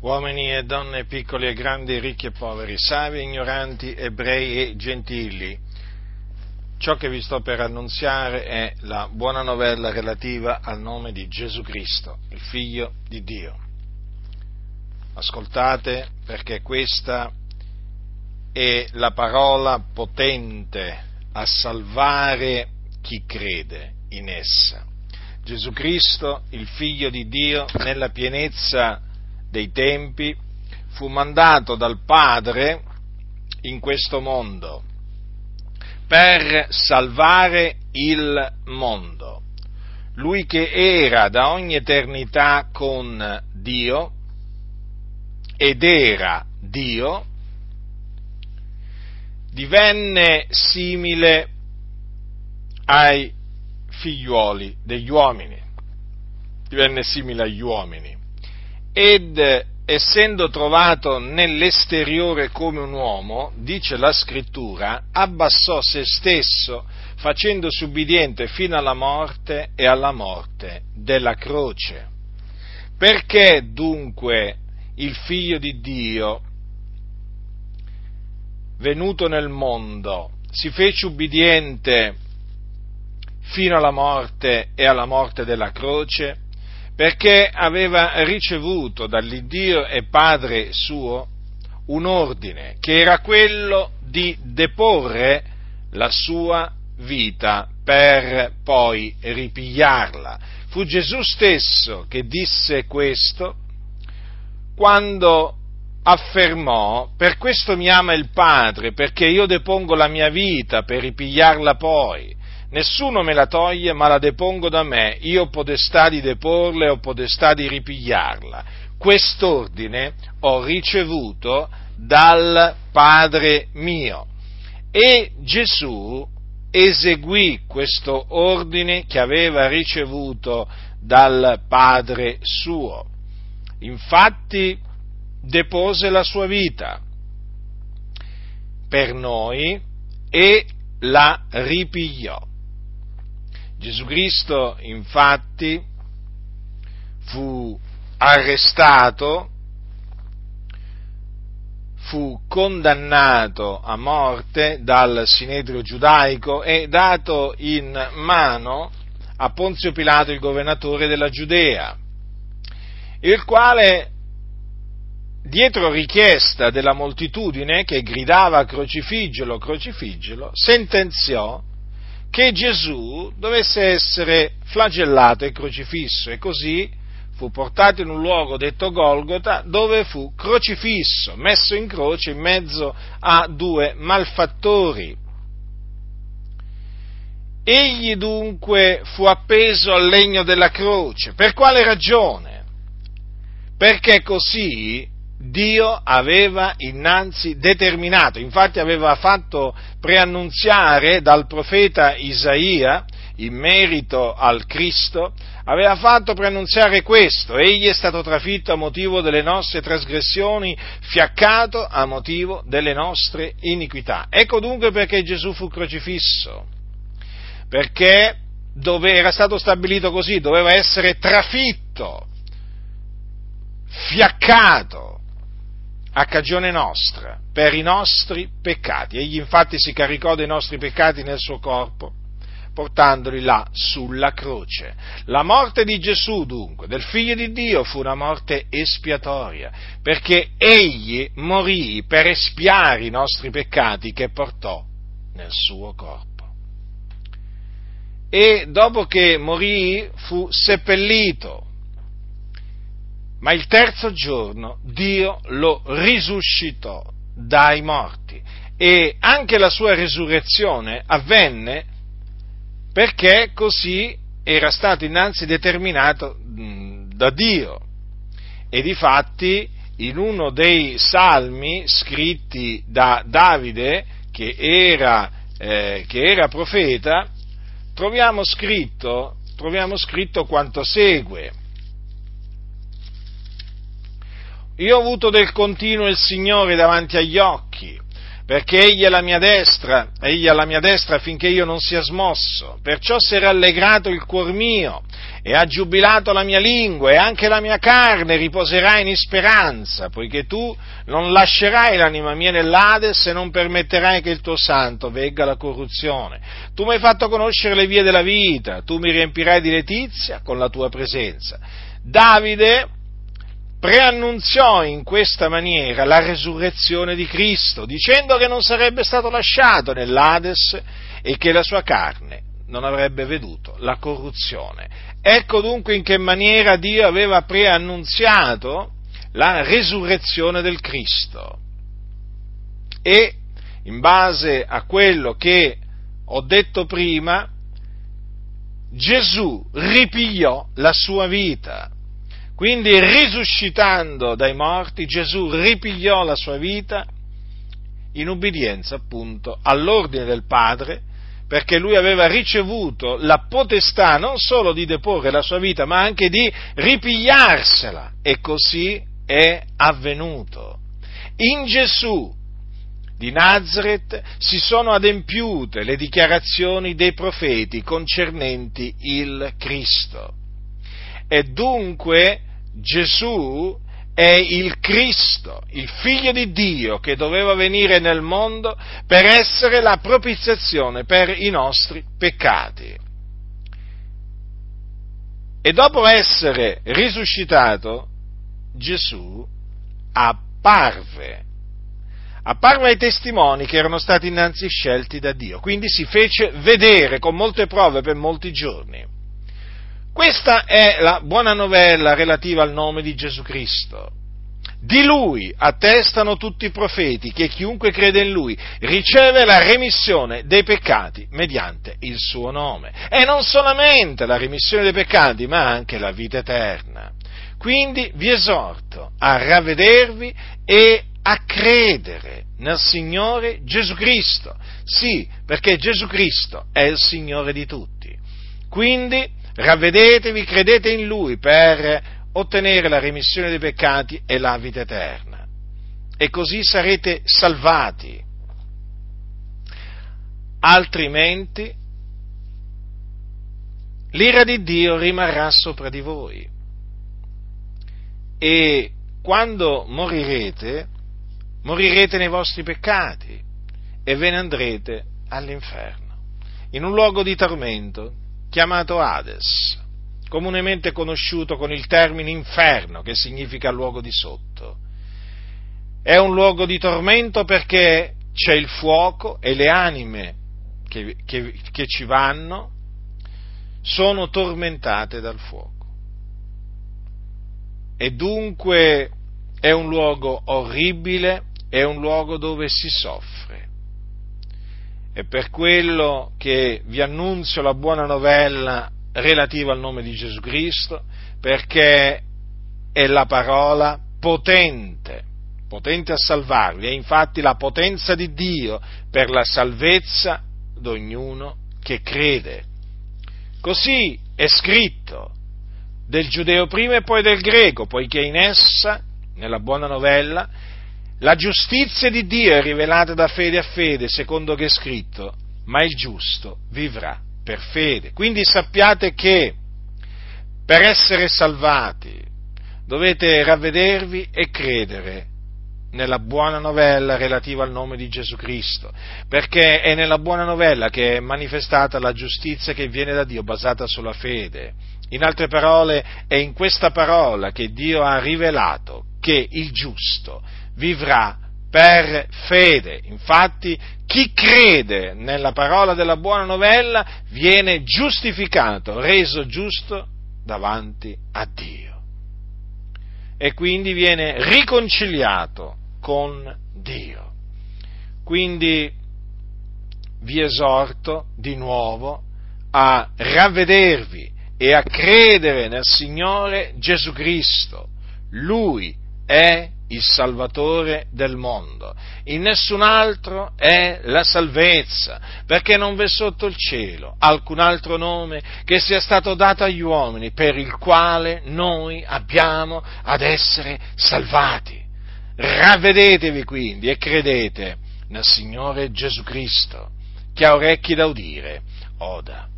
uomini e donne, piccoli e grandi, ricchi e poveri, savi e ignoranti, ebrei e gentili. Ciò che vi sto per annunziare è la buona novella relativa al nome di Gesù Cristo, il Figlio di Dio. Ascoltate perché questa è la parola potente a salvare chi crede in essa. Gesù Cristo, il Figlio di Dio, nella pienezza dei tempi, fu mandato dal Padre in questo mondo per salvare il mondo. Lui che era da ogni eternità con Dio ed era Dio, divenne simile ai figliuoli degli uomini, divenne simile agli uomini ed essendo trovato nell'esteriore come un uomo, dice la scrittura, abbassò se stesso facendosi ubbidiente fino alla morte e alla morte della croce. Perché dunque il figlio di Dio, venuto nel mondo, si fece ubbidiente fino alla morte e alla morte della croce? Perché aveva ricevuto dall'Iddio e Padre suo un ordine, che era quello di deporre la sua vita per poi ripigliarla. Fu Gesù stesso che disse questo quando affermò, per questo mi ama il Padre, perché io depongo la mia vita per ripigliarla poi. Nessuno me la toglie, ma la depongo da me. Io ho potestà di deporla e ho potestà di ripigliarla. Quest'ordine ho ricevuto dal Padre mio. E Gesù eseguì questo ordine che aveva ricevuto dal Padre suo. Infatti depose la sua vita per noi e la ripigliò. Gesù Cristo infatti fu arrestato, fu condannato a morte dal Sinedrio giudaico e dato in mano a Ponzio Pilato, il governatore della Giudea, il quale, dietro richiesta della moltitudine che gridava crocifiggelo, crocifiggelo, sentenziò che Gesù dovesse essere flagellato e crocifisso e così fu portato in un luogo detto Golgota dove fu crocifisso, messo in croce in mezzo a due malfattori. Egli dunque fu appeso al legno della croce. Per quale ragione? Perché così Dio aveva innanzi determinato, infatti aveva fatto preannunziare dal profeta Isaia in merito al Cristo, aveva fatto preannunziare questo, egli è stato trafitto a motivo delle nostre trasgressioni, fiaccato a motivo delle nostre iniquità. Ecco dunque perché Gesù fu crocifisso, perché dove era stato stabilito così, doveva essere trafitto, fiaccato, a cagione nostra, per i nostri peccati. Egli infatti si caricò dei nostri peccati nel suo corpo, portandoli là sulla croce. La morte di Gesù, dunque, del Figlio di Dio, fu una morte espiatoria, perché egli morì per espiare i nostri peccati che portò nel suo corpo. E dopo che morì fu seppellito ma il terzo giorno Dio lo risuscitò dai morti e anche la sua resurrezione avvenne perché così era stato innanzi determinato da Dio. E difatti in uno dei salmi scritti da Davide, che era, eh, che era profeta, troviamo scritto, troviamo scritto quanto segue. Io ho avuto del continuo il Signore davanti agli occhi, perché egli è la mia destra, egli è la mia destra affinché io non sia smosso. Perciò si è rallegrato il cuor mio e ha giubilato la mia lingua e anche la mia carne riposerà in speranza, poiché tu non lascerai l'anima mia nell'Ades e non permetterai che il tuo santo vegga la corruzione. Tu mi hai fatto conoscere le vie della vita, tu mi riempirai di letizia con la tua presenza. Davide preannunziò in questa maniera la resurrezione di Cristo, dicendo che non sarebbe stato lasciato nell'Ades e che la sua carne non avrebbe veduto la corruzione. Ecco dunque in che maniera Dio aveva preannunziato la resurrezione del Cristo. E in base a quello che ho detto prima, Gesù ripigliò la sua vita. Quindi risuscitando dai morti, Gesù ripigliò la sua vita in ubbidienza appunto all'ordine del Padre, perché lui aveva ricevuto la potestà non solo di deporre la sua vita, ma anche di ripigliarsela. E così è avvenuto. In Gesù di Nazareth si sono adempiute le dichiarazioni dei profeti concernenti il Cristo. E dunque Gesù è il Cristo, il figlio di Dio che doveva venire nel mondo per essere la propiziazione per i nostri peccati. E dopo essere risuscitato, Gesù apparve, apparve ai testimoni che erano stati innanzi scelti da Dio, quindi si fece vedere con molte prove per molti giorni. Questa è la buona novella relativa al nome di Gesù Cristo. Di lui attestano tutti i profeti che chiunque crede in lui riceve la remissione dei peccati mediante il suo nome. E non solamente la remissione dei peccati, ma anche la vita eterna. Quindi vi esorto a ravvedervi e a credere nel Signore Gesù Cristo. Sì, perché Gesù Cristo è il Signore di tutti. Quindi ravvedetevi, credete in Lui per ottenere la remissione dei peccati e la vita eterna. E così sarete salvati. Altrimenti l'ira di Dio rimarrà sopra di voi. E quando morirete, morirete nei vostri peccati e ve ne andrete all'inferno, in un luogo di tormento chiamato Hades, comunemente conosciuto con il termine inferno, che significa luogo di sotto. È un luogo di tormento perché c'è il fuoco e le anime che, che, che ci vanno sono tormentate dal fuoco. E dunque è un luogo orribile, è un luogo dove si soffre. È per quello che vi annunzio la buona novella relativa al nome di Gesù Cristo, perché è la parola potente, potente a salvarvi, è infatti la potenza di Dio per la salvezza di ognuno che crede. Così è scritto del giudeo prima e poi del greco, poiché in essa, nella buona novella, la giustizia di Dio è rivelata da fede a fede, secondo che è scritto, ma il giusto vivrà per fede. Quindi sappiate che per essere salvati dovete ravvedervi e credere nella buona novella relativa al nome di Gesù Cristo, perché è nella buona novella che è manifestata la giustizia che viene da Dio basata sulla fede. In altre parole, è in questa parola che Dio ha rivelato che il giusto vivrà per fede. Infatti, chi crede nella parola della buona novella viene giustificato, reso giusto davanti a Dio. E quindi viene riconciliato con Dio. Quindi vi esorto di nuovo a ravvedervi e a credere nel Signore Gesù Cristo. Lui è il Salvatore del mondo. In nessun altro è la salvezza, perché non v'è sotto il cielo alcun altro nome che sia stato dato agli uomini per il quale noi abbiamo ad essere salvati. Ravvedetevi quindi e credete nel Signore Gesù Cristo. Chi ha orecchi da udire, oda.